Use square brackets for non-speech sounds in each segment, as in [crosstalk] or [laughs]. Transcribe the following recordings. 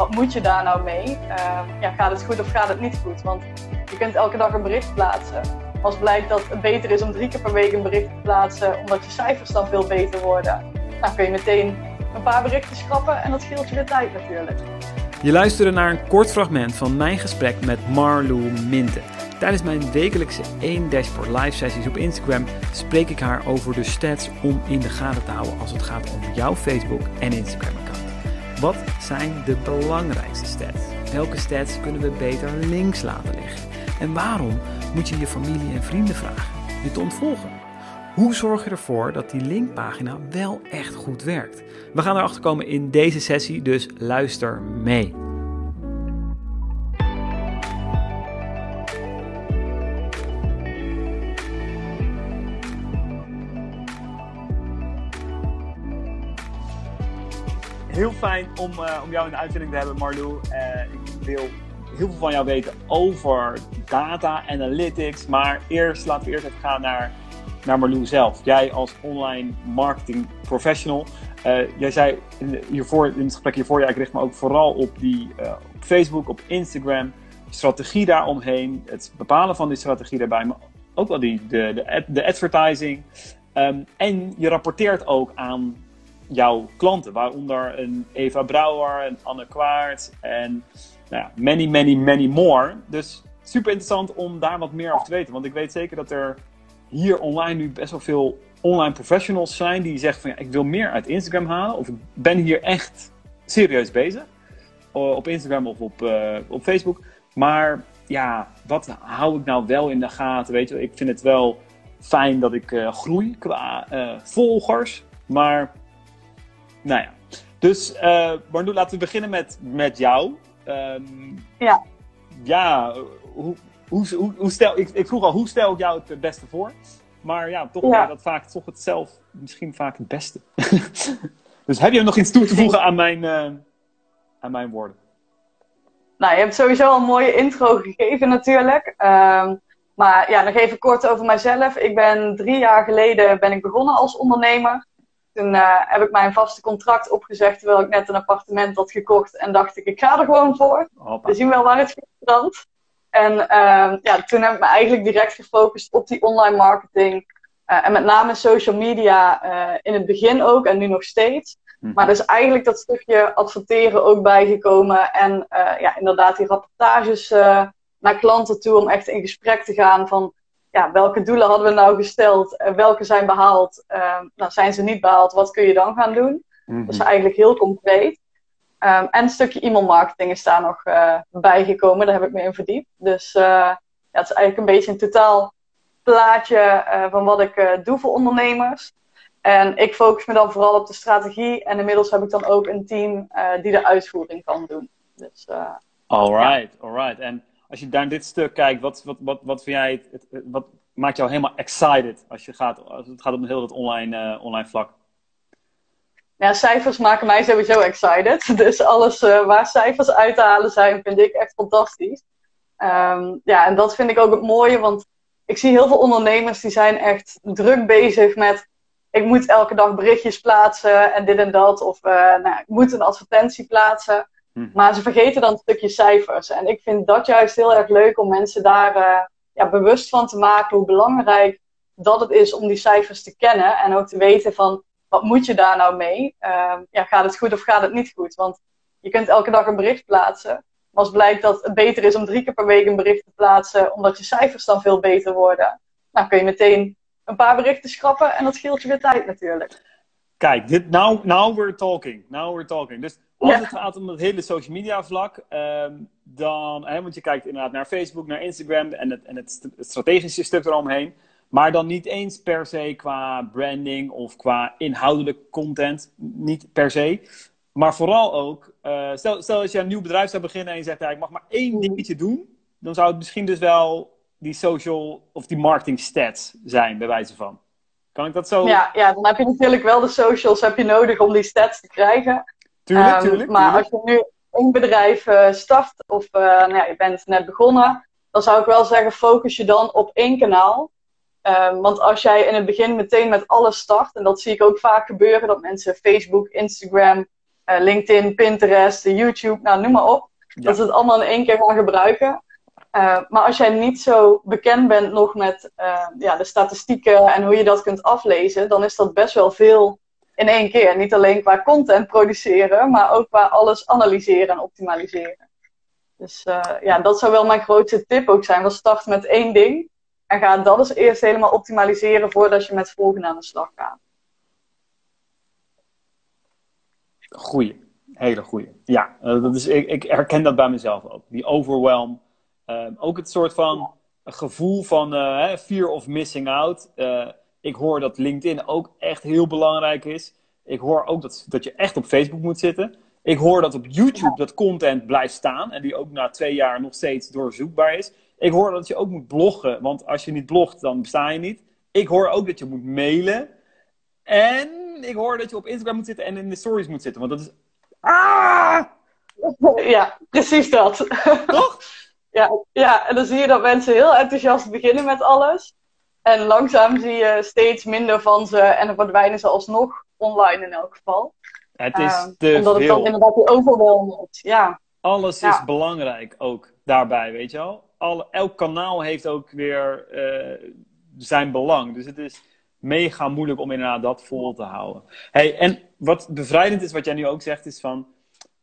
wat moet je daar nou mee? Ehm, ja, gaat het goed of gaat het niet goed? Want je kunt elke dag een bericht plaatsen. Als blijkt dat het beter is om drie keer per week een bericht te plaatsen, omdat je cijfers dan veel beter worden, dan kun je meteen een paar berichten schrappen en dat scheelt je de tijd natuurlijk. Je luisterde naar een kort fragment van mijn gesprek met Marlou Minten. Tijdens mijn wekelijkse 1 Dashboard live sessies op Instagram spreek ik haar over de stats om in de gaten te houden als het gaat om jouw Facebook en Instagram account. Wat zijn de belangrijkste stats? Welke stats kunnen we beter links laten liggen? En waarom moet je je familie en vrienden vragen je te ontvolgen? Hoe zorg je ervoor dat die linkpagina wel echt goed werkt? We gaan erachter komen in deze sessie, dus luister mee. Heel fijn om, uh, om jou in de uitzending te hebben, Marlou. Uh, ik wil heel veel van jou weten over data, analytics. Maar eerst laten we eerst even gaan naar naar Marlou zelf. Jij als online marketing professional. Uh, jij zei in, hiervoor, in het gesprek hiervoor, ik richt me ook vooral op, die, op Facebook, op Instagram. Strategie daaromheen, het bepalen van die strategie daarbij, maar ook wel die, de, de, ad, de advertising. Um, en je rapporteert ook aan jouw klanten, waaronder een Eva Brouwer, een Anne Kwaart en nou ja, many, many, many more. Dus super interessant om daar wat meer over te weten. Want ik weet zeker dat er hier online nu best wel veel online professionals zijn die zeggen van ja, ik wil meer uit Instagram halen of ik ben hier echt serieus bezig op Instagram of op, uh, op Facebook. Maar ja, wat hou ik nou wel in de gaten? Weet je, ik vind het wel fijn dat ik uh, groei qua uh, volgers, maar nou ja. Dus, uh, laten we beginnen met, met jou. Um, ja. Ja, hoe, hoe, hoe, hoe stel, ik, ik, vroeg al, hoe stel ik jou het beste voor? Maar ja, toch ja. dat vaak toch het zelf misschien vaak het beste. [laughs] dus heb je nog iets toe te voegen aan mijn, uh, aan mijn woorden? Nou, je hebt sowieso al een mooie intro [laughs] gegeven natuurlijk. Um, maar ja, nog even kort over mijzelf. Ik ben drie jaar geleden ben ik begonnen als ondernemer. Toen uh, heb ik mijn vaste contract opgezegd terwijl ik net een appartement had gekocht. En dacht ik, ik ga er gewoon voor. Hoppa. We zien wel waar het strandt. En uh, ja, toen heb ik me eigenlijk direct gefocust op die online marketing. Uh, en met name social media uh, in het begin ook en nu nog steeds. Mm. Maar dus eigenlijk dat stukje adverteren ook bijgekomen. En ja, inderdaad die rapportages naar klanten toe om echt in gesprek te gaan van ja, welke doelen hadden we nou gesteld, welke zijn behaald, nou, zijn ze niet behaald, wat kun je dan gaan doen? Mm-hmm. Dat is eigenlijk heel concreet. Um, en een stukje e-mailmarketing is daar nog uh, bijgekomen. Daar heb ik me in verdiept. Dus uh, ja, het is eigenlijk een beetje een totaal plaatje uh, van wat ik doe voor ondernemers. En ik focus me dan vooral op de strategie. En inmiddels heb ik dan ook een team die de uitvoering kan doen. Dus, alright, ja. alright. En als je naar dit stuk kijkt, wat, wat, wat, wat vind jij, het, wat maakt jou helemaal excited als, je gaat, als het gaat om heel het online, online vlak? Ja, cijfers maken mij sowieso excited. [laughs] Dus alles uh, waar cijfers uit te halen zijn, vind ik echt fantastisch. Um, ja, en dat vind ik ook het mooie, want ik zie heel veel ondernemers die zijn echt druk bezig met ik moet elke dag berichtjes plaatsen en dit en dat. Of uh, nou, ik moet een advertentie plaatsen. Hm. Maar ze vergeten dan een stukje cijfers. En ik vind dat juist heel erg leuk om mensen daar uh, ja, bewust van te maken hoe belangrijk dat het is om die cijfers te kennen. En ook te weten van wat moet je daar nou mee? Uh, ja, gaat het goed of gaat het niet goed? Want je kunt elke dag een bericht plaatsen. Maar als blijkt dat het beter is om drie keer per week een bericht te plaatsen, omdat je cijfers dan veel beter worden, nou kun je meteen een paar berichten schrappen en dat scheelt je weer tijd natuurlijk. Kijk, dit, now, now we're talking. Now we're talking. Dus als het gaat om het hele social media vlak, um, dan, hè, want je kijkt inderdaad naar Facebook, naar Instagram en het, en het strategische stuk eromheen. Maar dan niet eens per se qua branding of qua inhoudelijk content. Niet per se. Maar vooral ook, uh, stel, stel dat je een nieuw bedrijf zou beginnen en je zegt, ja, ik mag maar één mm. dingetje doen. Dan zou het misschien dus wel die social of die marketing stats zijn, bij wijze van. Kan ik dat zo? Ja, ja dan heb je natuurlijk wel de socials heb je nodig om die stats te krijgen. Tuurlijk, um, tuurlijk. Maar als je nu een bedrijf uh, start of uh, nou ja, je bent net begonnen, dan zou ik wel zeggen, focus je dan op één kanaal. Um, want als jij in het begin meteen met alles start, en dat zie ik ook vaak gebeuren, dat mensen Facebook, Instagram, LinkedIn, Pinterest, YouTube, nou noem maar op. Dat ze het allemaal in één keer gaan gebruiken. maar als jij niet zo bekend bent nog met ja, de statistieken en hoe je dat kunt aflezen, dan is dat best wel veel in één keer. Niet alleen qua content produceren, maar ook qua alles analyseren en optimaliseren. Dus uh, ja, dat zou wel mijn grootste tip ook zijn. We start met één ding en ga dat eens eerst helemaal optimaliseren voordat je met het volgende aan de slag gaat. Goeie, hele goeie. Ja, eh, dat is, ik, ik herken dat bij mezelf ook. Die overwhelm. Uh, ook het soort van gevoel van uh, fear of missing out. Uh, ik hoor dat LinkedIn ook echt heel belangrijk is. Ik hoor ook dat, dat je echt op Facebook moet zitten. Ik hoor dat op YouTube dat content blijft staan en die ook na twee jaar nog steeds doorzoekbaar is. Ik hoor dat je ook moet bloggen, want als je niet blogt, dan besta je niet. Ik hoor ook dat je moet mailen. En ik hoor dat je op Instagram moet zitten en in de stories moet zitten, want dat is. Ah! [laughs] Ja, precies dat. Toch? [laughs] ja, ja, en dan zie je dat mensen heel enthousiast beginnen met alles. En langzaam zie je steeds minder van ze en dan verdwijnen ze alsnog online in elk geval. Het is uh, te omdat het dan inderdaad die overwhelming Ja. Alles is belangrijk ook daarbij, weet je wel. Alle, elk kanaal heeft ook weer uh, zijn belang. Dus het is mega moeilijk om inderdaad dat vol te houden. Hey, en wat bevrijdend is, wat jij nu ook zegt, is van...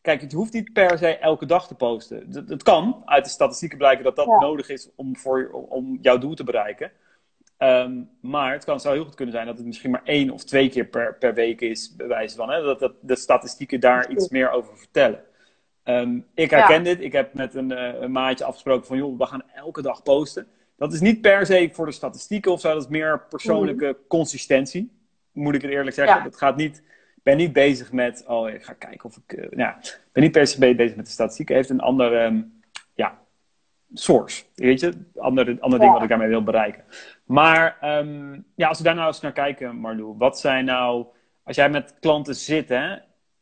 Kijk, het hoeft niet per se elke dag te posten. Het kan uit de statistieken blijken dat dat ja. nodig is om, voor, om jouw doel te bereiken. Um, maar het kan, zou heel goed kunnen zijn dat het misschien maar één of twee keer per, per week is, bij wijze van. Hè? Dat, dat de statistieken daar iets meer over vertellen. Um, ik herken ja. dit. Ik heb met een, uh, een, maatje afgesproken van, joh, we gaan elke dag posten. Dat is niet per se voor de statistieken of zo, dat is meer persoonlijke mm. consistentie. Moet ik het eerlijk zeggen. Het gaat niet, ik ben niet bezig met, oh, ik ga kijken of ik, uh, ja, ik ben niet per se bezig met de statistieken. Heeft een ander, um, ja, source. Weet je, andere, andere ja. ding wat ik daarmee wil bereiken. Maar um, ja, als we daar nou eens naar kijken, Marlou, wat zijn nou, als jij met klanten zit, hè,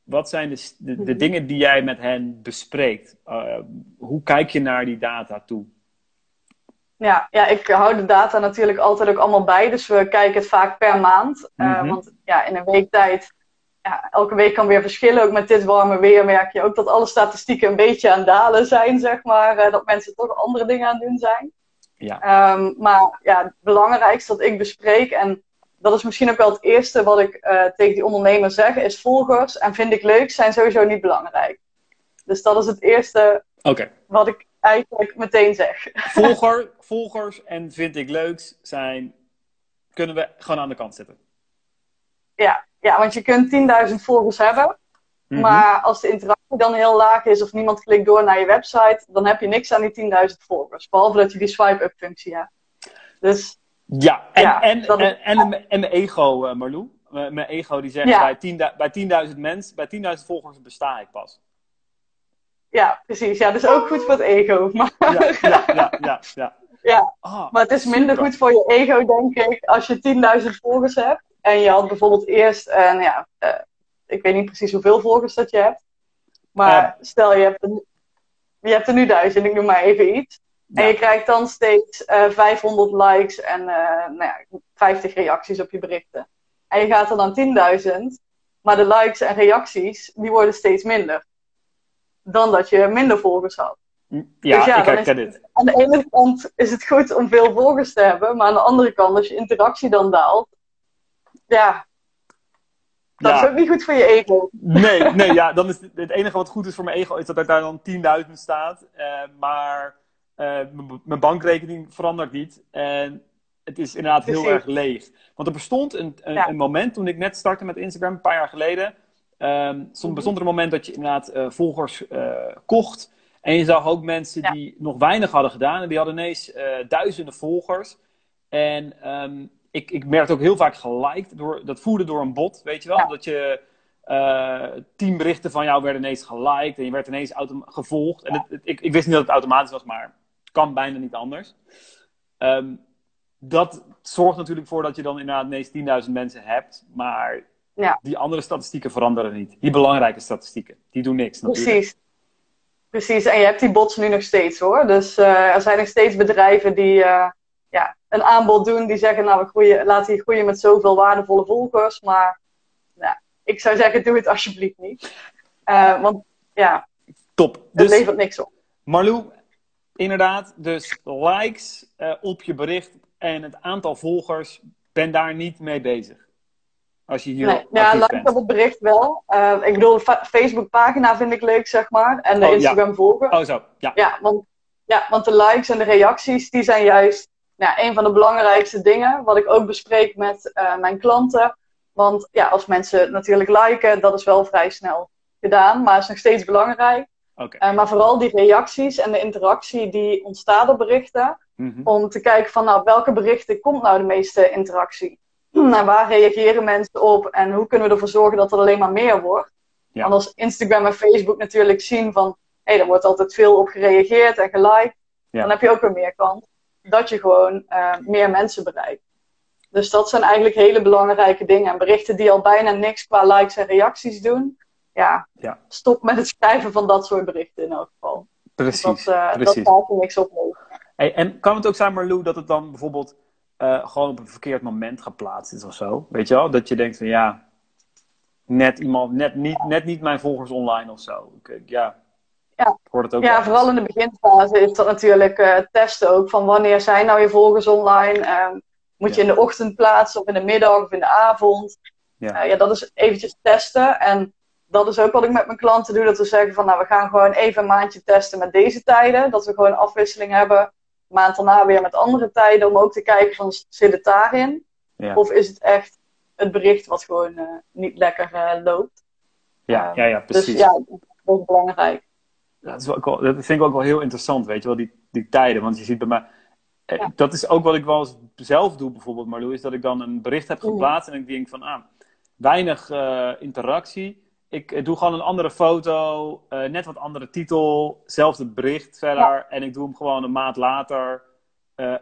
wat zijn de, de, de dingen die jij met hen bespreekt? Uh, hoe kijk je naar die data toe? Ja, ja, ik hou de data natuurlijk altijd ook allemaal bij. Dus we kijken het vaak per maand. Uh, mm-hmm. Want ja, in een week tijd, ja, elke week kan weer verschillen. Ook met dit warme weer merk je ook dat alle statistieken een beetje aan dalen zijn, zeg maar. Uh, dat mensen toch andere dingen aan het doen zijn. Ja. Um, maar ja, het belangrijkste dat ik bespreek, en dat is misschien ook wel het eerste wat ik uh, tegen die ondernemer zeg, is volgers en vind ik leuk zijn sowieso niet belangrijk. Dus dat is het eerste okay. wat ik eigenlijk meteen zeg. Volger, [laughs] volgers en vind ik leuks zijn, kunnen we gewoon aan de kant zetten. Ja, ja want je kunt 10.000 volgers hebben. Mm-hmm. Maar als de interactie dan heel laag is of niemand klikt door naar je website, dan heb je niks aan die 10.000 volgers. Behalve dat je die swipe-up functie hebt. Dus. Ja, en, ja, en, en, en, en, en mijn ego, uh, Marlou. Mijn ego die zegt ja. bij 10.000 bij 10 mensen, bij 10.000 volgers besta ik pas. Ja, precies. Ja, dus ook goed voor het ego. Maar... Ja, ja, ja, ja, ja. Oh, [laughs] maar het is minder super. goed voor je ego, denk ik, als je 10.000 volgers hebt. En je had bijvoorbeeld eerst, ja, uh, ik weet niet precies hoeveel volgers dat je hebt. Maar ja. stel, je hebt, er, je hebt er nu duizend, ik noem maar even iets. Ja. En je krijgt dan steeds uh, 500 likes en uh, nou ja, 50 reacties op je berichten. En je gaat er dan 10.000, maar de likes en reacties, die worden steeds minder. Dan dat je minder volgers had. Ja, dus ja ik herken dit. Aan de ene kant is het goed om veel volgers te hebben, maar aan de andere kant, als je interactie dan daalt, ja, dat ja. is ook niet goed voor je ego. Nee, [laughs] nee ja, dan is het, het, enige wat goed is voor mijn ego is dat er daar dan 10.000 staat. Uh, maar uh, mijn bankrekening verandert niet. En het is inderdaad Precies. heel erg leeg. Want er bestond een, een, ja. een, moment toen ik net startte met Instagram, een paar jaar geleden. Um, stond, bestond er een moment dat je inderdaad uh, volgers kocht. En je zag ook mensen ja. die nog weinig hadden gedaan. En die hadden ineens duizenden volgers. En um, ik, ik merkte ook heel vaak geliked. Door, dat voerde door een bot, weet je wel. Ja. Dat je uh, tien berichten van jou werden ineens geliked. En je werd ineens gevolgd. En het, het, ik, ik wist niet dat het automatisch was, maar het kan bijna niet anders. Um, dat zorgt natuurlijk voor dat je dan inderdaad ineens 10.000 mensen hebt. Maar ja. die andere statistieken veranderen niet. Die belangrijke statistieken. Die doen niks natuurlijk. Precies. Precies, en je hebt die bots nu nog steeds hoor. Dus uh, er zijn nog steeds bedrijven die... Uh, ja, een aanbod doen die zeggen, nou, we groeien, laten je groeien met zoveel waardevolle volgers. Maar ja, ik zou zeggen, doe het alsjeblieft niet. Uh, want ja, Top. het Dus levert niks op. Marlou, inderdaad, dus likes uh, op je bericht en het aantal volgers, ben daar niet mee bezig. Als je hier nee, ja, like bent. op het bericht wel. Uh, ik bedoel, de Facebook pagina vind ik leuk, zeg maar. En de Oh, ja. Instagram volgen. Oh zo, ja. Ja, want, ja, want de likes en de reacties, die zijn juist nou, een van de belangrijkste dingen. Wat ik ook bespreek met uh, mijn klanten. Want ja, als mensen natuurlijk liken, dat is wel vrij snel gedaan. Maar is nog steeds belangrijk. Okay. Uh, maar vooral die reacties en de interactie die ontstaat op berichten. Mm -hmm. Om te kijken van nou, welke berichten komt nou de meeste interactie. En [clears throat] waar reageren mensen op? En hoe kunnen we ervoor zorgen dat er alleen maar meer wordt? Ja. Want als Instagram en Facebook natuurlijk zien van... hé, hey, er wordt altijd veel op gereageerd en geliked. Ja. Dan heb je ook weer meer kans dat je gewoon uh, meer mensen bereikt. Dus dat zijn eigenlijk hele belangrijke dingen. En berichten die al bijna niks qua likes en reacties doen... Ja, ja. stop met het schrijven van dat soort berichten in elk geval. Precies, dat, uh, precies. Dat gaat er niks op. Hey, en kan het ook zijn, Marlou, dat het dan bijvoorbeeld... Uh, gewoon op een verkeerd moment geplaatst is of zo. Weet je wel? Dat je denkt van ja, net iemand, net niet, net niet mijn volgers online of zo. Ik, ja, ja. het ook ja vooral in de beginfase is dat natuurlijk uh, testen ook. Van wanneer zijn nou je volgers online? Uh, moet Ja. je in de ochtend plaatsen of in de middag of in de avond? Ja. Uh, ja, dat is eventjes testen. En dat is ook wat ik met mijn klanten doe. Dat we zeggen van nou, we gaan gewoon even een maandje testen met deze tijden. Dat we gewoon afwisseling hebben maand daarna weer met andere tijden. Om ook te kijken van zit het daarin? Ja. Of is het echt het bericht wat gewoon uh, niet lekker loopt? Ja, ja, ja, precies. Dus ja, dat is belangrijk. Dat, is wel, dat vind ik ook wel heel interessant, weet je wel, die, die tijden. Want je ziet bij mij... Ja. Dat is ook wat ik wel eens zelf doe bijvoorbeeld, Marlou. Is dat ik dan een bericht heb geplaatst en ik denk van... Ah, weinig uh, interactie. Ik doe gewoon een andere foto, uh, net wat andere titel, zelfde bericht verder. Ja. En ik doe hem gewoon een maand later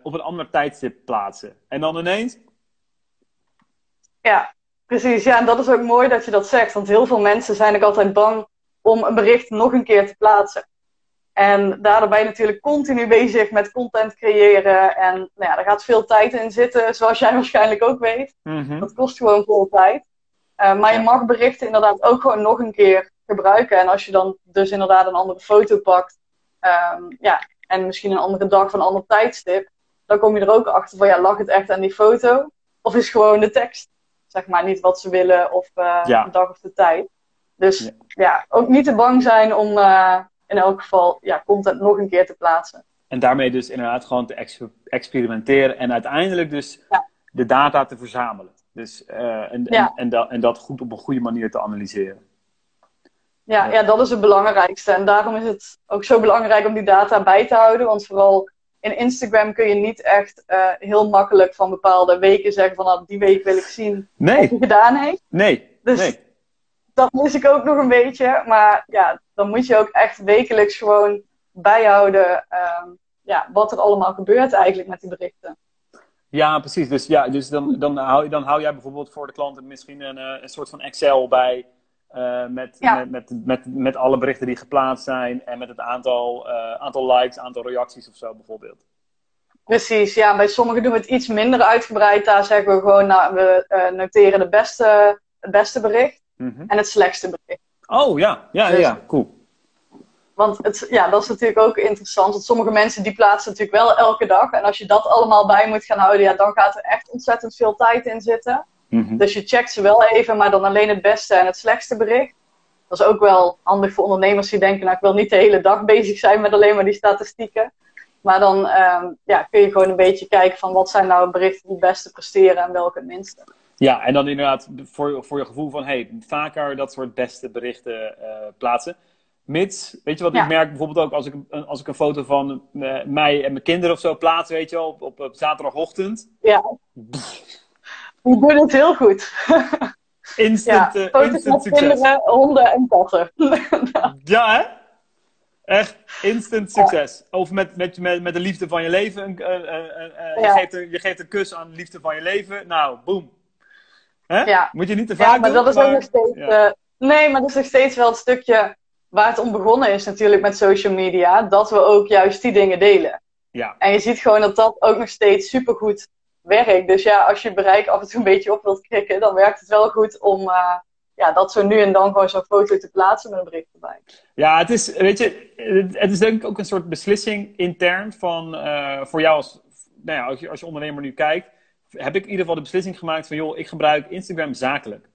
op een ander tijdstip plaatsen. En dan ineens. Ja, precies. Ja, en dat is ook mooi dat je dat zegt. Want heel veel mensen zijn ook altijd bang om een bericht nog een keer te plaatsen. En daardoor ben je natuurlijk continu bezig met content creëren. En nou ja, daar gaat veel tijd in zitten, zoals jij [laughs] waarschijnlijk ook weet. Mm -hmm. Dat kost gewoon veel tijd. Uh, maar je mag berichten inderdaad ook gewoon nog een keer gebruiken. En als je dan dus inderdaad een andere foto pakt, um, ja, en misschien een andere dag of een ander tijdstip, dan kom je er ook achter van ja, lag het echt aan die foto? Of is gewoon de tekst, zeg maar, niet wat ze willen of uh, Ja. de dag of de tijd. Dus Ja. ja, ook niet te bang zijn om uh, in elk geval ja, content nog een keer te plaatsen. En daarmee dus inderdaad gewoon te ex experimenteren en uiteindelijk dus Ja. de data te verzamelen. Dus, uh, en, Ja. en, en, dat, en dat goed op een goede manier te analyseren. Ja, Ja. dat is het belangrijkste. En daarom is het ook zo belangrijk om die data bij te houden. Want vooral in Instagram kun je niet echt uh, heel makkelijk van bepaalde weken zeggen van nou, die week wil ik zien wat hij gedaan heeft. nee, Dus nee. Dat mis ik ook nog een beetje. Maar ja, dan moet je ook echt wekelijks gewoon bijhouden uh, ja, wat er allemaal gebeurt eigenlijk met die berichten. Ja, precies. Dus, ja, dus dan, dan, hou, dan hou jij bijvoorbeeld voor de klanten misschien een, uh, een soort van Excel bij. Uh, met, Ja. met, met, met, met alle berichten die geplaatst zijn. En met het aantal, uh, aantal likes, aantal reacties of zo bijvoorbeeld. Precies, ja. Bij sommigen doen we het iets minder uitgebreid. Daar zeggen we gewoon, nou, we uh, noteren de beste, het beste bericht Mm -hmm. en het slechtste bericht. Oh ja, ja, Dus- ja, cool. Want het, ja, dat is natuurlijk ook interessant. Want sommige mensen die plaatsen natuurlijk wel elke dag. En als je dat allemaal bij moet gaan houden, ja, dan gaat er echt ontzettend veel tijd in zitten. Mm -hmm. Dus je checkt ze wel even, maar dan alleen het beste en het slechtste bericht. Dat is ook wel handig voor ondernemers die denken, nou ik wil niet de hele dag bezig zijn met alleen maar die statistieken. Maar dan um, ja, kun je gewoon een beetje kijken van wat zijn nou berichten die het beste presteren en welke het minste. Ja, en dan inderdaad voor, voor je gevoel van, hey, vaker dat soort beste berichten uh, plaatsen. Mits, weet je wat Ja. ik merk bijvoorbeeld ook als ik, een- als ik een foto van uh, mij en mijn kinderen of zo plaats, weet je wel, op, op, op zaterdagochtend. Ja. Die doen het heel goed. Instant, Ja, eh, foto's instant met succes. kinderen, honden en katten. [laughs] Ja, hè? Echt instant succes. Of met, met, met, met de liefde van je leven. een- eh, eh, eh, je, geeft een, je geeft een kus aan de liefde van je leven. Nou, boem. Ja. Moet je niet te vaak Ja, maar doen, dat is ook nog steeds. ja. eh, nee, maar dat is nog steeds wel het stukje waar het om begonnen is, natuurlijk met social media. Dat we ook juist die dingen delen. Ja, En je ziet gewoon dat dat ook nog steeds supergoed werkt. Dus ja, als je bereik af en toe een beetje op wilt krikken, dan werkt het wel goed om, eh, ja, dat zo nu en dan gewoon zo'n foto te plaatsen met een bericht erbij. Ja, het is, weet je, het is denk ik ook een soort beslissing intern van, uh, voor jou als, nou ja, als je, als je ondernemer nu kijkt, heb ik in ieder geval de beslissing gemaakt van, joh, ik gebruik Instagram zakelijk.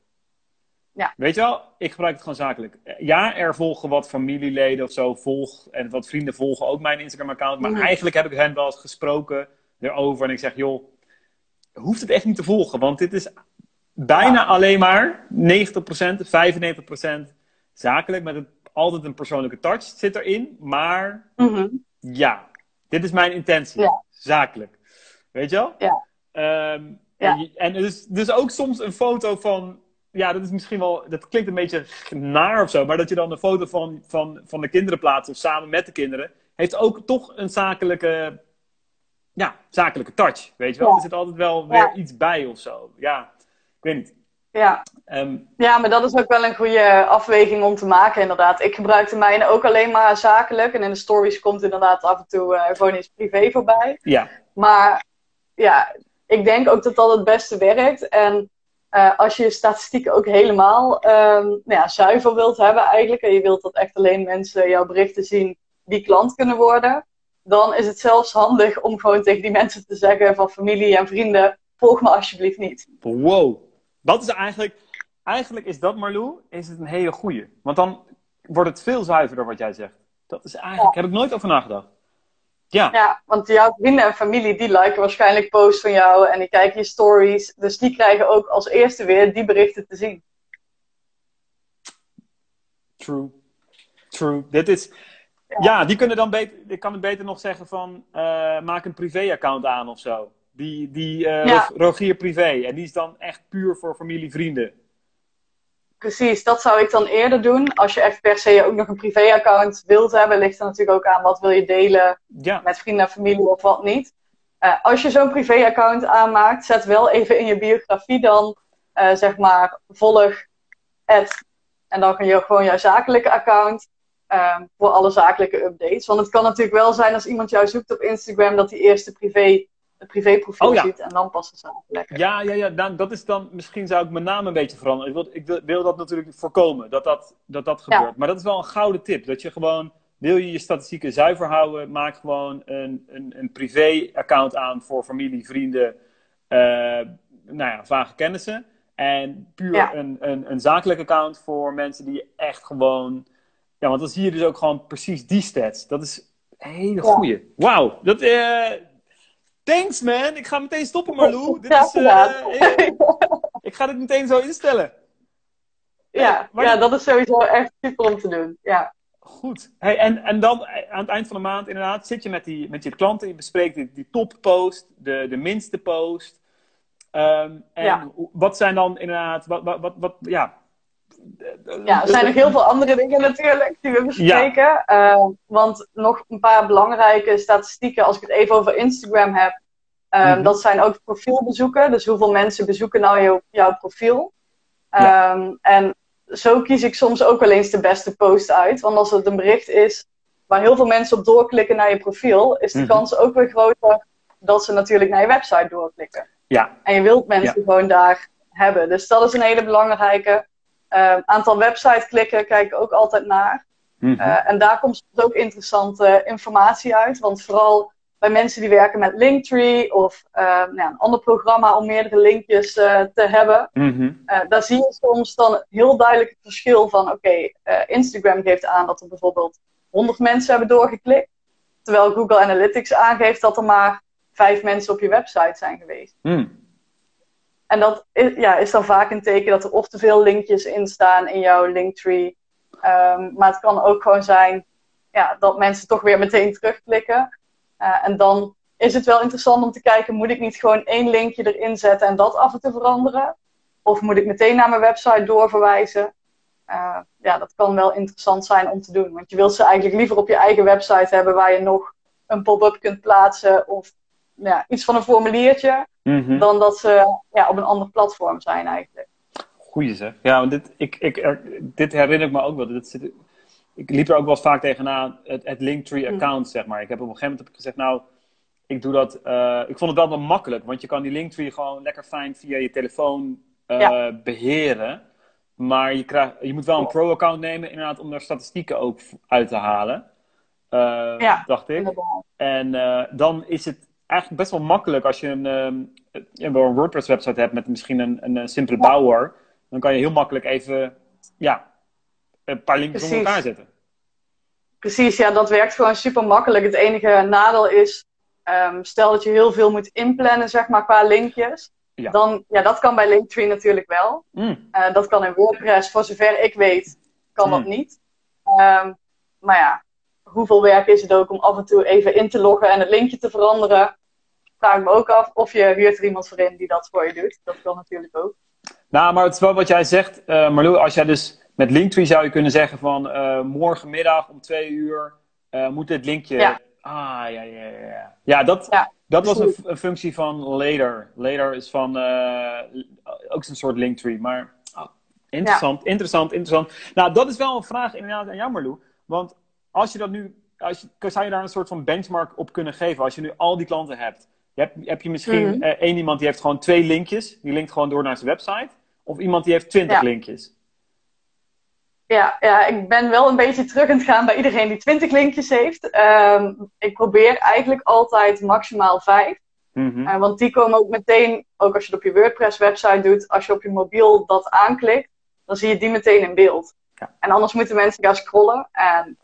Ja. Weet je wel, ik gebruik het gewoon zakelijk. Ja, er volgen wat familieleden of zo, volg, en wat vrienden volgen ook mijn Instagram-account. Maar mhm. eigenlijk heb ik hen wel eens gesproken erover. En ik zeg, joh, hoeft het echt niet te volgen. Want dit is bijna alleen maar 90%, 95% zakelijk. Met een, altijd een persoonlijke touch zit erin. Maar mhm. ja, dit is mijn intentie. Zakelijk. Weet je wel? Ja. Ehm, en, en dus, dus ook soms een foto van ja, dat is misschien wel, dat klinkt een beetje naar of zo, maar dat je dan een foto van, van, van de kinderen plaatst of samen met de kinderen, heeft ook toch een zakelijke, ja, zakelijke touch, weet je wel. Er zit altijd wel weer iets bij of zo. Ja, ik weet niet. Ja. Ehm, ja, maar dat is ook wel een goede afweging om te maken, inderdaad. Ik gebruik de mijne ook alleen maar zakelijk. En in de stories komt inderdaad af en toe uh, gewoon iets privé voorbij. Ja. Maar ja, ik denk ook dat dat het beste werkt. En uh, als je je statistieken ook helemaal um, nou ja, zuiver wilt hebben eigenlijk, en je wilt dat echt alleen mensen jouw berichten zien die klant kunnen worden, dan is het zelfs handig om gewoon tegen die mensen te zeggen van familie en vrienden, volg me alsjeblieft niet. Wow, dat is eigenlijk, eigenlijk is dat Marlou, is het een hele goeie. Want dan wordt het veel zuiverder wat jij zegt. Dat is eigenlijk, heb ik nooit over nagedacht. Ja. ja, want jouw vrienden en familie die liken waarschijnlijk posts van jou en die kijken je stories. Dus die krijgen ook als eerste weer die berichten te zien. True. True. Dit is. Ja, die kunnen dan beter. Ik kan het beter nog zeggen van uh, maak een privé-account aan of zo. Die, die uh, Rogier Privé. En die is dan echt puur voor familie, vrienden. Precies, dat zou ik dan eerder doen. Als je echt per se ook nog een privéaccount wilt hebben, ligt er natuurlijk ook aan wat wil je delen met vrienden en familie of wat niet. Uh, als je zo'n privéaccount aanmaakt, zet wel even in je biografie dan, uh, zeg maar, volg het. En dan kun je gewoon jouw zakelijke account uh, voor alle zakelijke updates. Want het kan natuurlijk wel zijn als iemand jou zoekt op Instagram, dat die eerste privé privéprofiel oh, ziet en dan passen ze aan. Lekker. Ja, ja, ja dan, dat is dan, misschien zou ik mijn naam een beetje veranderen. Ik wil, ik wil, dat natuurlijk voorkomen, dat dat, dat, dat gebeurt. Maar dat is wel een gouden tip. Dat je gewoon, wil je je statistieken zuiver houden, maak gewoon een, een, een privé-account aan voor familie, vrienden, uh, nou ja, vage kennissen. En puur een, een, een zakelijk account voor mensen die echt gewoon. Ja, want dan zie je dus ook gewoon precies die stats. Dat is een hele goeie. Wauw, dat, uh, Thanks man, ik ga meteen stoppen [laughs] Marlou. Dit is, uh, ik, ga dit meteen zo instellen. Ja, ja dat is sowieso echt super om te doen. Ja. Goed. Hey, en, en dan eh, aan het eind van de maand inderdaad zit je met, die, met je klanten, je bespreekt die, die toppost, de, de minste post. Um, en ja. wat zijn dan inderdaad, wat, wat, wat, wat ja, ja, er zijn nog heel veel andere dingen natuurlijk die we bespreken. Uh, want nog een paar belangrijke statistieken, als ik het even over Instagram heb. Uh, Dat zijn ook profielbezoeken. Dus hoeveel mensen bezoeken nou jouw, jouw profiel. Uh, En zo kies ik soms ook wel eens de beste post uit. Want als het een bericht is waar heel veel mensen op doorklikken naar je profiel, is de mhm. kans ook weer groter dat ze natuurlijk naar je website doorklikken. Ja. En je wilt mensen gewoon daar hebben. Dus dat is een hele belangrijke. Uh, aantal website klikken kijk ik ook altijd naar. Mhm. Eh, en daar komt ook interessante informatie uit. Want vooral bij mensen die werken met Linktree of uh, nou, een ander programma om meerdere linkjes uh, te hebben. Mhm. daar zie je soms dan heel duidelijk het verschil van: oké, Instagram geeft aan dat er bijvoorbeeld 100 mensen hebben doorgeklikt. Terwijl Google Analytics aangeeft dat er maar vijf mensen op je website zijn geweest. Mm. En dat is, ja, is dan vaak een teken dat er of te veel linkjes in staan in jouw linktree. Um, maar het kan ook gewoon zijn ja, dat mensen toch weer meteen terugklikken. Uh, en dan is het wel interessant om te kijken, moet ik niet gewoon één linkje erin zetten en dat af en toe veranderen? Of moet ik meteen naar mijn website doorverwijzen? Uh, ja, dat kan wel interessant zijn om te doen. Want je wilt ze eigenlijk liever op je eigen website hebben waar je nog een pop-up kunt plaatsen of ja, iets van een formuliertje. Mhm. Dan dat ze ja, op een ander platform zijn eigenlijk. Goeie zeg. Ja, want dit, ik, ik, dit herinner ik me ook wel. Dit zit, ik liep er ook wel vaak tegenaan, het, het Linktree mhm. account, zeg maar. Ik heb op een gegeven moment heb ik gezegd, nou, ik doe dat. Uh, ik vond het wel wel makkelijk, want je kan die Linktree gewoon lekker fijn via je telefoon uh, beheren. Maar je, krijgt, je moet wel een pro-account nemen, inderdaad, om daar statistieken ook uit te halen. Uh, Ja, dacht ik. inderdaad. En eh, dan is het eigenlijk best wel makkelijk als je een, ehm, een WordPress-website hebt met misschien een, een, een simpele bouwer. Dan kan je heel makkelijk even ja, een paar linkjes onder elkaar zetten. Precies, ja, dat werkt gewoon super makkelijk. Het enige nadeel is, ehm, stel dat je heel veel moet inplannen, zeg maar, qua linkjes. Ja. Dan, ja, dat kan bij Linktree natuurlijk wel. Mm. Eh, dat kan in WordPress, voor zover ik weet, kan dat Hmm. niet. Ehm, maar ja, hoeveel werk is het ook om af en toe even in te loggen en het linkje te veranderen? Vraag ik me ook af. Of je huurt er iemand voor in die dat voor je doet. Dat kan natuurlijk ook. Nou, maar het is wel wat jij zegt, eh Marlou. Als jij dus met Linktree zou je kunnen zeggen van eh, morgenmiddag om twee uur eh, moet dit linkje. Ja. Ah, ja, ja, ja. Ja, dat, Ja, dat was een, functie van Later. Later is van ook zo'n soort Linktree. Maar oh, interessant, interessant, interessant. Nou, dat is wel een vraag inderdaad aan jou, Marlou. Want als je dat nu, als je, zou je daar een soort van benchmark op kunnen geven? Als je nu al die klanten hebt. Heb, heb je misschien Mhm. eh, één iemand die heeft gewoon twee linkjes. Die linkt gewoon door naar zijn website. Of iemand die heeft twintig Ja. linkjes. Ja, ja, ik ben wel een beetje terug aan het gaan bij iedereen die 20 linkjes heeft. Ehm, ik probeer eigenlijk altijd maximaal vijf. Mhm. Eh, want die komen ook meteen, ook als je het op je WordPress-website doet, als je op je mobiel dat aanklikt, dan zie je die meteen in beeld. Ja. En anders moeten mensen gaan scrollen. En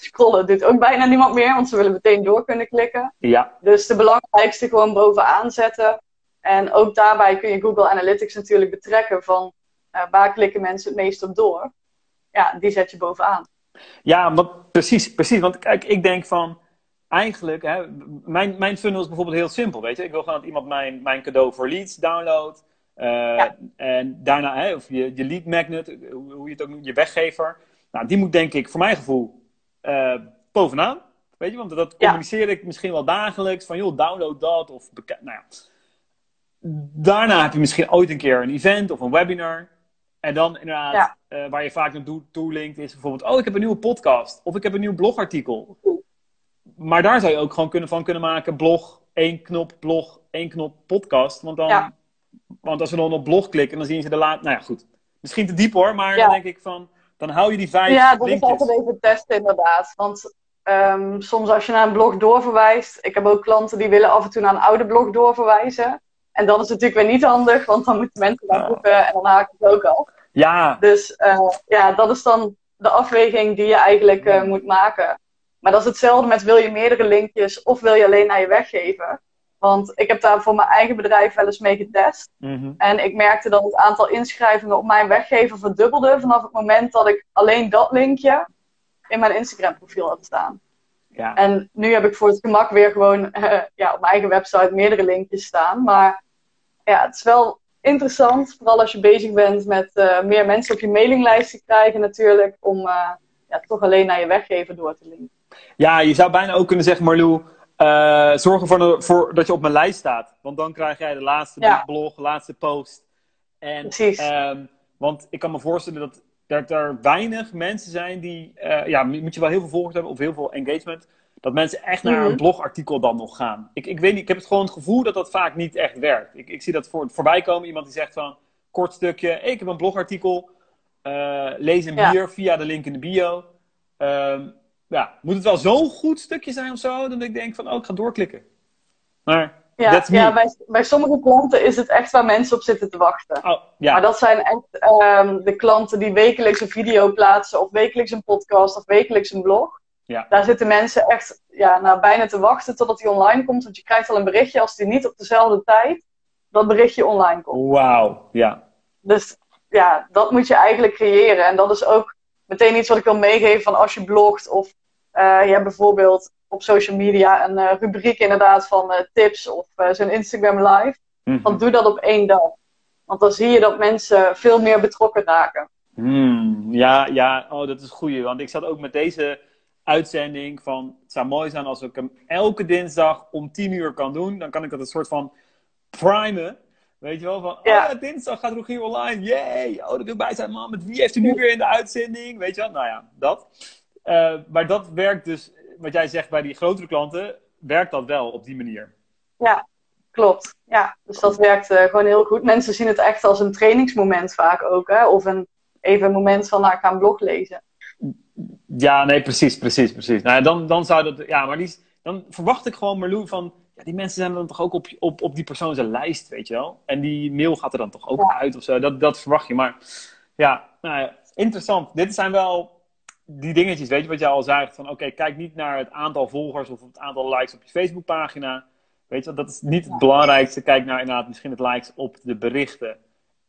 scrollen doet ook bijna niemand meer, want ze willen meteen door kunnen klikken. Ja, Dus de belangrijkste gewoon bovenaan zetten. En ook daarbij kun je Google Analytics natuurlijk betrekken van eh, waar klikken mensen het meest op door. Ja, die zet je bovenaan. Ja, want, precies, precies. Want kijk, ik denk van, eigenlijk, hè, mijn, mijn funnel is bijvoorbeeld heel simpel, weet je. Ik wil gewoon dat iemand mijn, mijn cadeau voor leads downloadt. eh, Ja. En daarna, hè, of je, je lead magnet, hoe hoe je het ook noemt, je weggever. Nou, die moet denk ik, voor mijn gevoel, eh, bovenaan. Weet je, want dat communiceer ik misschien wel dagelijks. Van, joh, download dat. Of, nou ja. Daarna heb je misschien ooit een keer een event of een webinar. En dan inderdaad, Ja. eh, waar je vaak naartoe toe linkt, is bijvoorbeeld: Oh, ik heb een nieuwe podcast. Of ik heb een nieuw blogartikel. Maar daar zou je ook gewoon kunnen, van kunnen maken: blog, één knop, blog, één knop, podcast. Want, dan, Ja. want als we dan op blog klikken, dan zien ze de laat. Nou ja, goed. Misschien te diep hoor, maar Ja. dan denk ik van: dan hou je die vijf Ja, dat is linkjes. altijd even testen inderdaad. Want ehm, soms als je naar een blog doorverwijst, ik heb ook klanten die willen af en toe naar een oude blog doorverwijzen. En dat is natuurlijk weer niet handig, want dan moeten mensen daar Ja. zoeken en dan haken ze ook af. Ja, Dus eh, ja, dat is dan de afweging die je eigenlijk eh, moet maken. Maar dat is hetzelfde met wil je meerdere linkjes of wil je alleen naar je weggever. Want ik heb daar voor mijn eigen bedrijf wel eens mee getest. mhm. En ik merkte dat het aantal inschrijvingen op mijn weggever verdubbelde vanaf het moment dat ik alleen dat linkje in mijn Instagram profiel had staan. ja. En nu heb ik voor het gemak weer gewoon eh, ja, op mijn eigen website meerdere linkjes staan. Maar ja, het is wel interessant, vooral als je bezig bent met eh, meer mensen op je mailinglijst te krijgen natuurlijk, om eh, ja, toch alleen naar je weggever door te linken. Ja, je zou bijna ook kunnen zeggen, Marlou, eh zorg ervoor voor, dat je op mijn lijst staat. Want dan krijg jij de laatste Ja. blog, laatste post. En, Precies. ehm, want ik kan me voorstellen dat, dat er weinig mensen zijn die, eh, ja, moet je wel heel veel volgers hebben of heel veel engagement, dat mensen echt naar Mhm. een blogartikel dan nog gaan. Ik, ik weet niet, ik heb het gewoon het gevoel dat dat vaak niet echt werkt. Ik, ik zie dat voor, voorbij komen, iemand die zegt van, kort stukje, hey, ik heb een blogartikel, eh, lees hem Ja. hier via de link in de bio. Ehm, ja, moet het wel zo'n goed stukje zijn of zo, dat ik denk van, oh, ik ga doorklikken. Maar, Ja, ja bij, bij sommige klanten is het echt waar mensen op zitten te wachten. Oh, ja. Maar dat zijn echt ehm, de klanten die wekelijks een video plaatsen, of wekelijks een podcast, of wekelijks een blog. Ja. Daar zitten mensen echt ja, nou, bijna te wachten totdat die online komt. Want je krijgt al een berichtje als die niet op dezelfde tijd dat berichtje online komt. Wauw, ja. Dus ja, dat moet je eigenlijk creëren. En dat is ook meteen iets wat ik wil meegeven van als je blogt of je hebt bijvoorbeeld op social media een eh, rubriek inderdaad van eh, tips of eh, zo'n Instagram live. Mhm. Dan doe dat op één dag. Want dan zie je dat mensen veel meer betrokken raken. Hmm, ja, ja, oh, dat is goed. Want ik zat ook met deze uitzending van... Het zou mooi zijn als ik hem elke dinsdag om 10 uur kan doen. Dan kan ik dat een soort van primen. Weet je wel, van... Ja. Oh, ja, dinsdag gaat Rogier online. Yay! Oh, dat wil bij zijn, man. Met wie heeft u nu weer in de uitzending? Weet je wel? Nou ja, dat. Eh, maar dat werkt dus... Wat jij zegt bij die grotere klanten... Werkt dat wel op die manier? Ja, klopt. Ja, dus dat werkt uh, gewoon heel goed. Mensen zien het echt als een trainingsmoment vaak ook. Hè? Of een, even een moment van, nou, ik ga een blog lezen. Ja, nee, precies, precies, precies. Nou, dan, dan zou dat, ja, maar die, dan verwacht ik gewoon Marlou van, ja, die mensen zijn dan toch ook op, op, op die persoon zijn lijst, weet je wel. En die mail gaat er dan toch ook uit of zo. Dat, dat verwacht je. Maar ja, nou ja, interessant. Dit zijn wel die dingetjes, weet je wat jij al zei, van oké, kijk niet naar het aantal volgers of het aantal likes op je Facebookpagina. Weet je, dat is niet het belangrijkste. Kijk naar inderdaad misschien het likes op de berichten.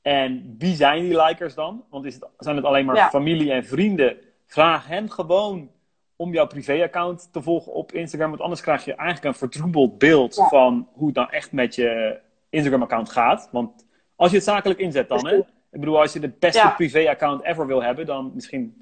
En wie zijn die likers dan? Want is het, zijn het alleen maar familie en vrienden? Vraag hen gewoon om jouw privéaccount te volgen op Instagram. Want anders krijg je eigenlijk een vertroebeld beeld van hoe het dan echt met je Instagram-account gaat. Want als je het zakelijk inzet dan, hè? Ik bedoel, als je de beste privé-account ever wil hebben, dan misschien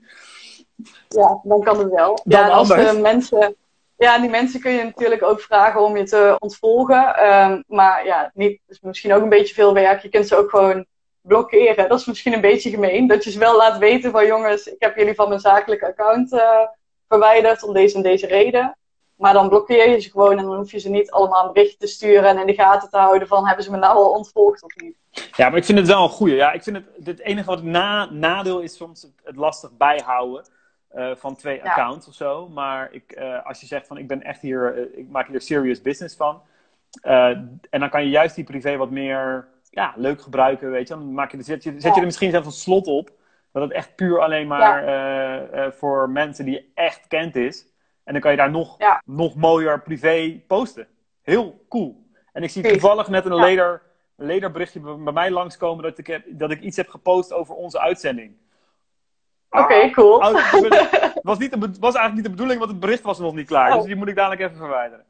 ja, dan kan het wel. ja, als de mensen, ja, die mensen kun je natuurlijk ook vragen om je te ontvolgen. Ehm, maar ja, niet, is misschien ook een beetje veel werk. Je kunt ze ook gewoon blokkeren. Dat is misschien een beetje gemeen. Dat je ze wel laat weten van jongens, ik heb jullie van mijn zakelijke account uh, verwijderd om deze en deze reden. Maar dan blokkeer je ze gewoon en dan hoef je ze niet allemaal een bericht te sturen en in de gaten te houden van hebben ze me nou al ontvolgd of niet. Ja, maar ik vind het wel een goede. Ja, ik vind het, het enige wat na, nadeel is soms het, het lastig bijhouden. Eh, van twee accounts of zo. Maar ik, uh, als je zegt van ik ben echt hier, uh, ik maak hier serious business van. en dan kan je juist die privé wat meer ja, leuk gebruiken, weet je. Dan maak je, zet, je, zet je er misschien zelfs een slot op. Dat het echt puur alleen maar voor mensen die je echt kent is. En dan kan je daar nog, nog mooier privé posten. Heel cool. En ik zie toevallig net een leder, lederberichtje bij mij langskomen dat ik, heb, dat ik iets heb gepost over onze uitzending. Oké, ah, cool. [laughs] Het was, niet was eigenlijk niet de bedoeling, want het bericht was nog niet klaar. Dus oh. die moet ik dadelijk even verwijderen.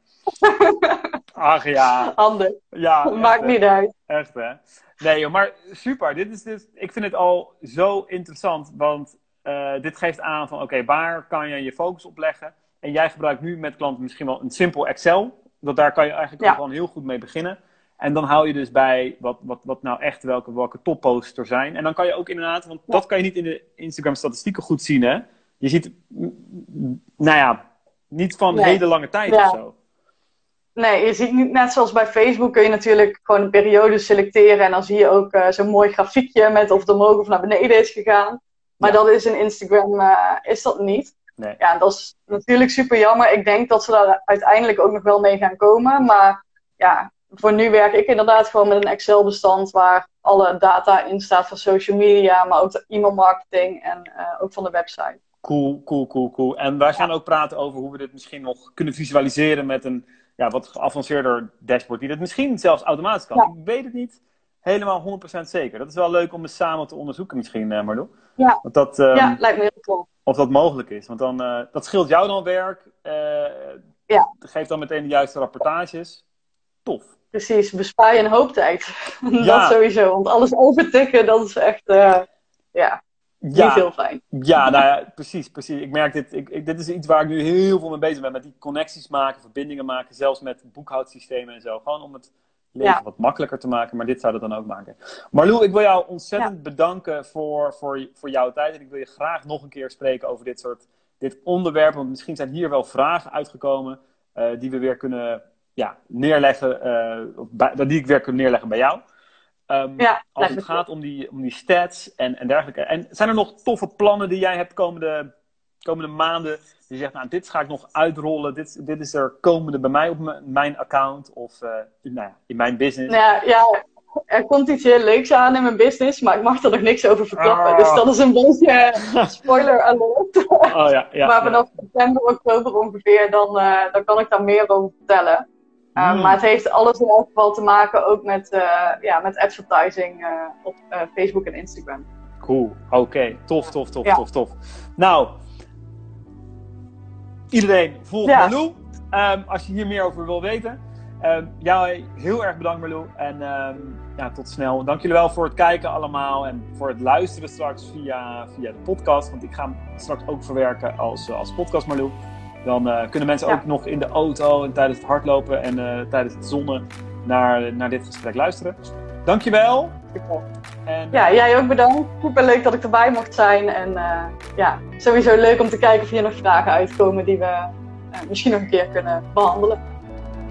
Ach ja. Handig. Ja, [laughs] Maakt niet uit. Echt hè. Nee maar super. Dit is dus, ik vind het al zo interessant, want uh, dit geeft aan van oké, waar kan je je focus op leggen? En jij gebruikt nu met klanten misschien wel een simpel Excel. Dat daar kan je eigenlijk ja. gewoon heel goed mee beginnen. En dan hou je dus bij wat, wat, wat nou echt welke, welke topposts er zijn. En dan kan je ook inderdaad, want dat kan je niet in de Instagram statistieken goed zien hè. Je ziet, nou ja, niet van nee. hele lange tijd of zo. Nee, je ziet niet, net zoals bij Facebook kun je natuurlijk gewoon een periode selecteren. En dan zie je ook uh, zo'n mooi grafiekje met of het omhoog of naar beneden is gegaan. Maar dat is in Instagram, uh, is dat niet. Nee. Ja, dat is natuurlijk super jammer. Ik denk dat ze daar uiteindelijk ook nog wel mee gaan komen. Maar ja, voor nu werk ik inderdaad gewoon met een Excel-bestand waar alle data in staat van social media, maar ook e-mailmarketing en uh, ook van de website. Cool, cool, cool, cool. En wij gaan ook praten over hoe we dit misschien nog kunnen visualiseren met een ja, wat geavanceerder dashboard, die dat misschien zelfs automatisch kan. Ik weet het niet helemaal 100% zeker. Dat is wel leuk om eens samen te onderzoeken misschien, uh, Marlo. Ja. Want dat, um, ja, lijkt me heel cool. Of dat mogelijk is. Want dan, uh, dat scheelt jou dan werk. Uh, ja. Geeft dan meteen de juiste rapportages. Tof. Precies, bespaar je een hoop tijd. [laughs] dat sowieso. Want alles overtikken, dat is echt, uh, ja, niet heel fijn. Ja, nou ja, precies, precies. Ik merk dit, ik, ik, dit is iets waar ik nu heel veel mee bezig ben. Met die connecties maken, verbindingen maken. Zelfs met boekhoudsystemen en zo. Gewoon om het leven wat makkelijker te maken. Maar dit zou dat dan ook maken. Marlou, ik wil jou ontzettend bedanken voor, voor, voor jouw tijd. En ik wil je graag nog een keer spreken over dit soort dit onderwerp. Want misschien zijn hier wel vragen uitgekomen uh, die we weer kunnen ja, neerleggen, uh, die ik weer kan neerleggen bij jou. Um, ja, als het gaat om die, om die stats en, en dergelijke. En zijn er nog toffe plannen die jij hebt komende, komende maanden? Die zegt, nou, dit ga ik nog uitrollen. Dit, dit is er komende bij mij op mijn account of uh, nou ja, in mijn business. Ja, ja, er komt iets heel leuks aan in mijn business, maar ik mag er nog niks over verklappen. Dus dat is een beetje [laughs] spoiler alert. Oh, ja, ja, maar vanaf september, oktober ongeveer, dan, uh, dan kan ik daar meer over vertellen. Uh, mm. Maar het heeft alles in elk geval te maken ook met, uh, ja, met advertising uh, op Facebook en Instagram. Cool, oké. Okay. Tof, tof, tof, ja. tof, tof. Nou, iedereen volg ja. Malou. Um, als je hier meer over wil weten. Um, jou heel erg bedankt Marlou. En um, ja, tot snel. Dank jullie wel voor het kijken allemaal. En voor het luisteren straks via, via de podcast. Want ik ga hem straks ook verwerken als, als podcast Marlou. Dan uh, kunnen mensen ook nog in de auto en tijdens het hardlopen en uh, tijdens het zonnen naar, naar dit gesprek luisteren. Dankjewel. En, ja, jij ook bedankt. Super leuk dat ik erbij mocht zijn. En uh, ja, sowieso leuk om te kijken of hier nog vragen uitkomen die we misschien nog een keer kunnen behandelen.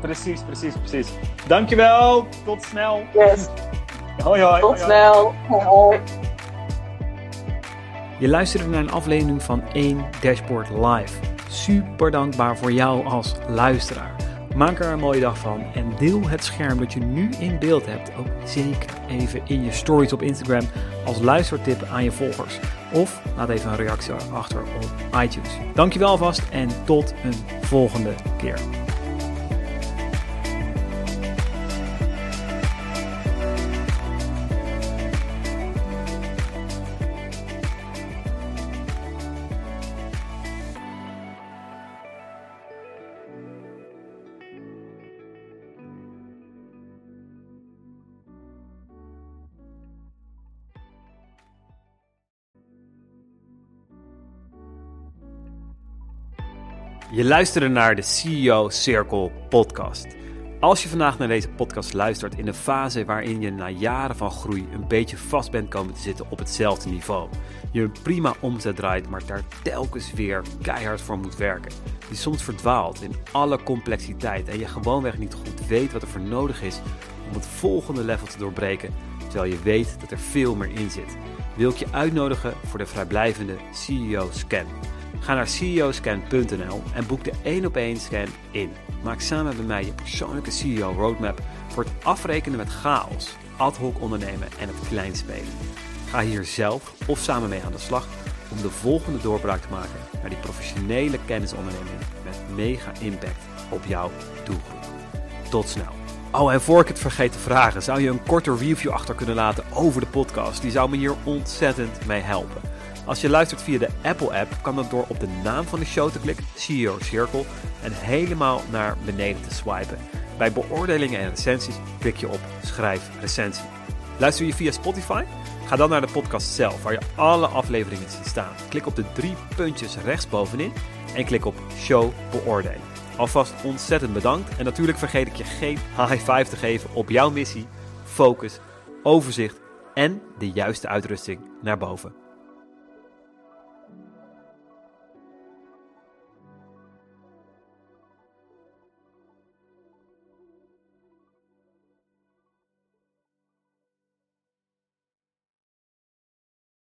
Precies, precies, precies. Dankjewel. Tot snel. Yes. [laughs] Hoi, hoi. Tot hoi, snel. Hoi. Je luisterde naar een aflevering van 1 Dashboard Live. Super dankbaar voor jou als luisteraar. Maak er een mooie dag van en deel het scherm dat je nu in beeld hebt ook zeker even in je stories op Instagram als luistertip aan je volgers. Of laat even een reactie achter op iTunes. Dankjewel alvast en tot een volgende keer. Je luisterde naar de CEO Circle podcast. Als je vandaag naar deze podcast luistert in een fase waarin je na jaren van groei een beetje vast bent komen te zitten op hetzelfde niveau. Je een prima omzet draait, maar daar telkens weer keihard voor moet werken. Die soms verdwaalt in alle complexiteit en je gewoonweg niet goed weet wat er voor nodig is om het volgende level te doorbreken, terwijl je weet dat er veel meer in zit. Wil ik je uitnodigen voor de vrijblijvende CEO Scan. Ga naar ceoscan.nl en boek de 1 op 1 scan in. Maak samen met mij je persoonlijke CEO roadmap voor het afrekenen met chaos, ad hoc ondernemen en het kleinspelen. Ga hier zelf of samen mee aan de slag om de volgende doorbraak te maken naar die professionele kennisonderneming met mega impact op jouw doelgroep. Tot snel. Oh, en voor ik het vergeet te vragen, zou je een korte review achter kunnen laten over de podcast? Die zou me hier ontzettend mee helpen. Als je luistert via de Apple-app, kan dat door op de naam van de show te klikken, CEO Circle, en helemaal naar beneden te swipen. Bij beoordelingen en recensies klik je op Schrijf recensie. Luister je via Spotify? Ga dan naar de podcast zelf, waar je alle afleveringen ziet staan. Klik op de drie puntjes rechtsbovenin en klik op Show beoordelen. Alvast ontzettend bedankt en natuurlijk vergeet ik je geen high five te geven op jouw missie, focus, overzicht en de juiste uitrusting naar boven.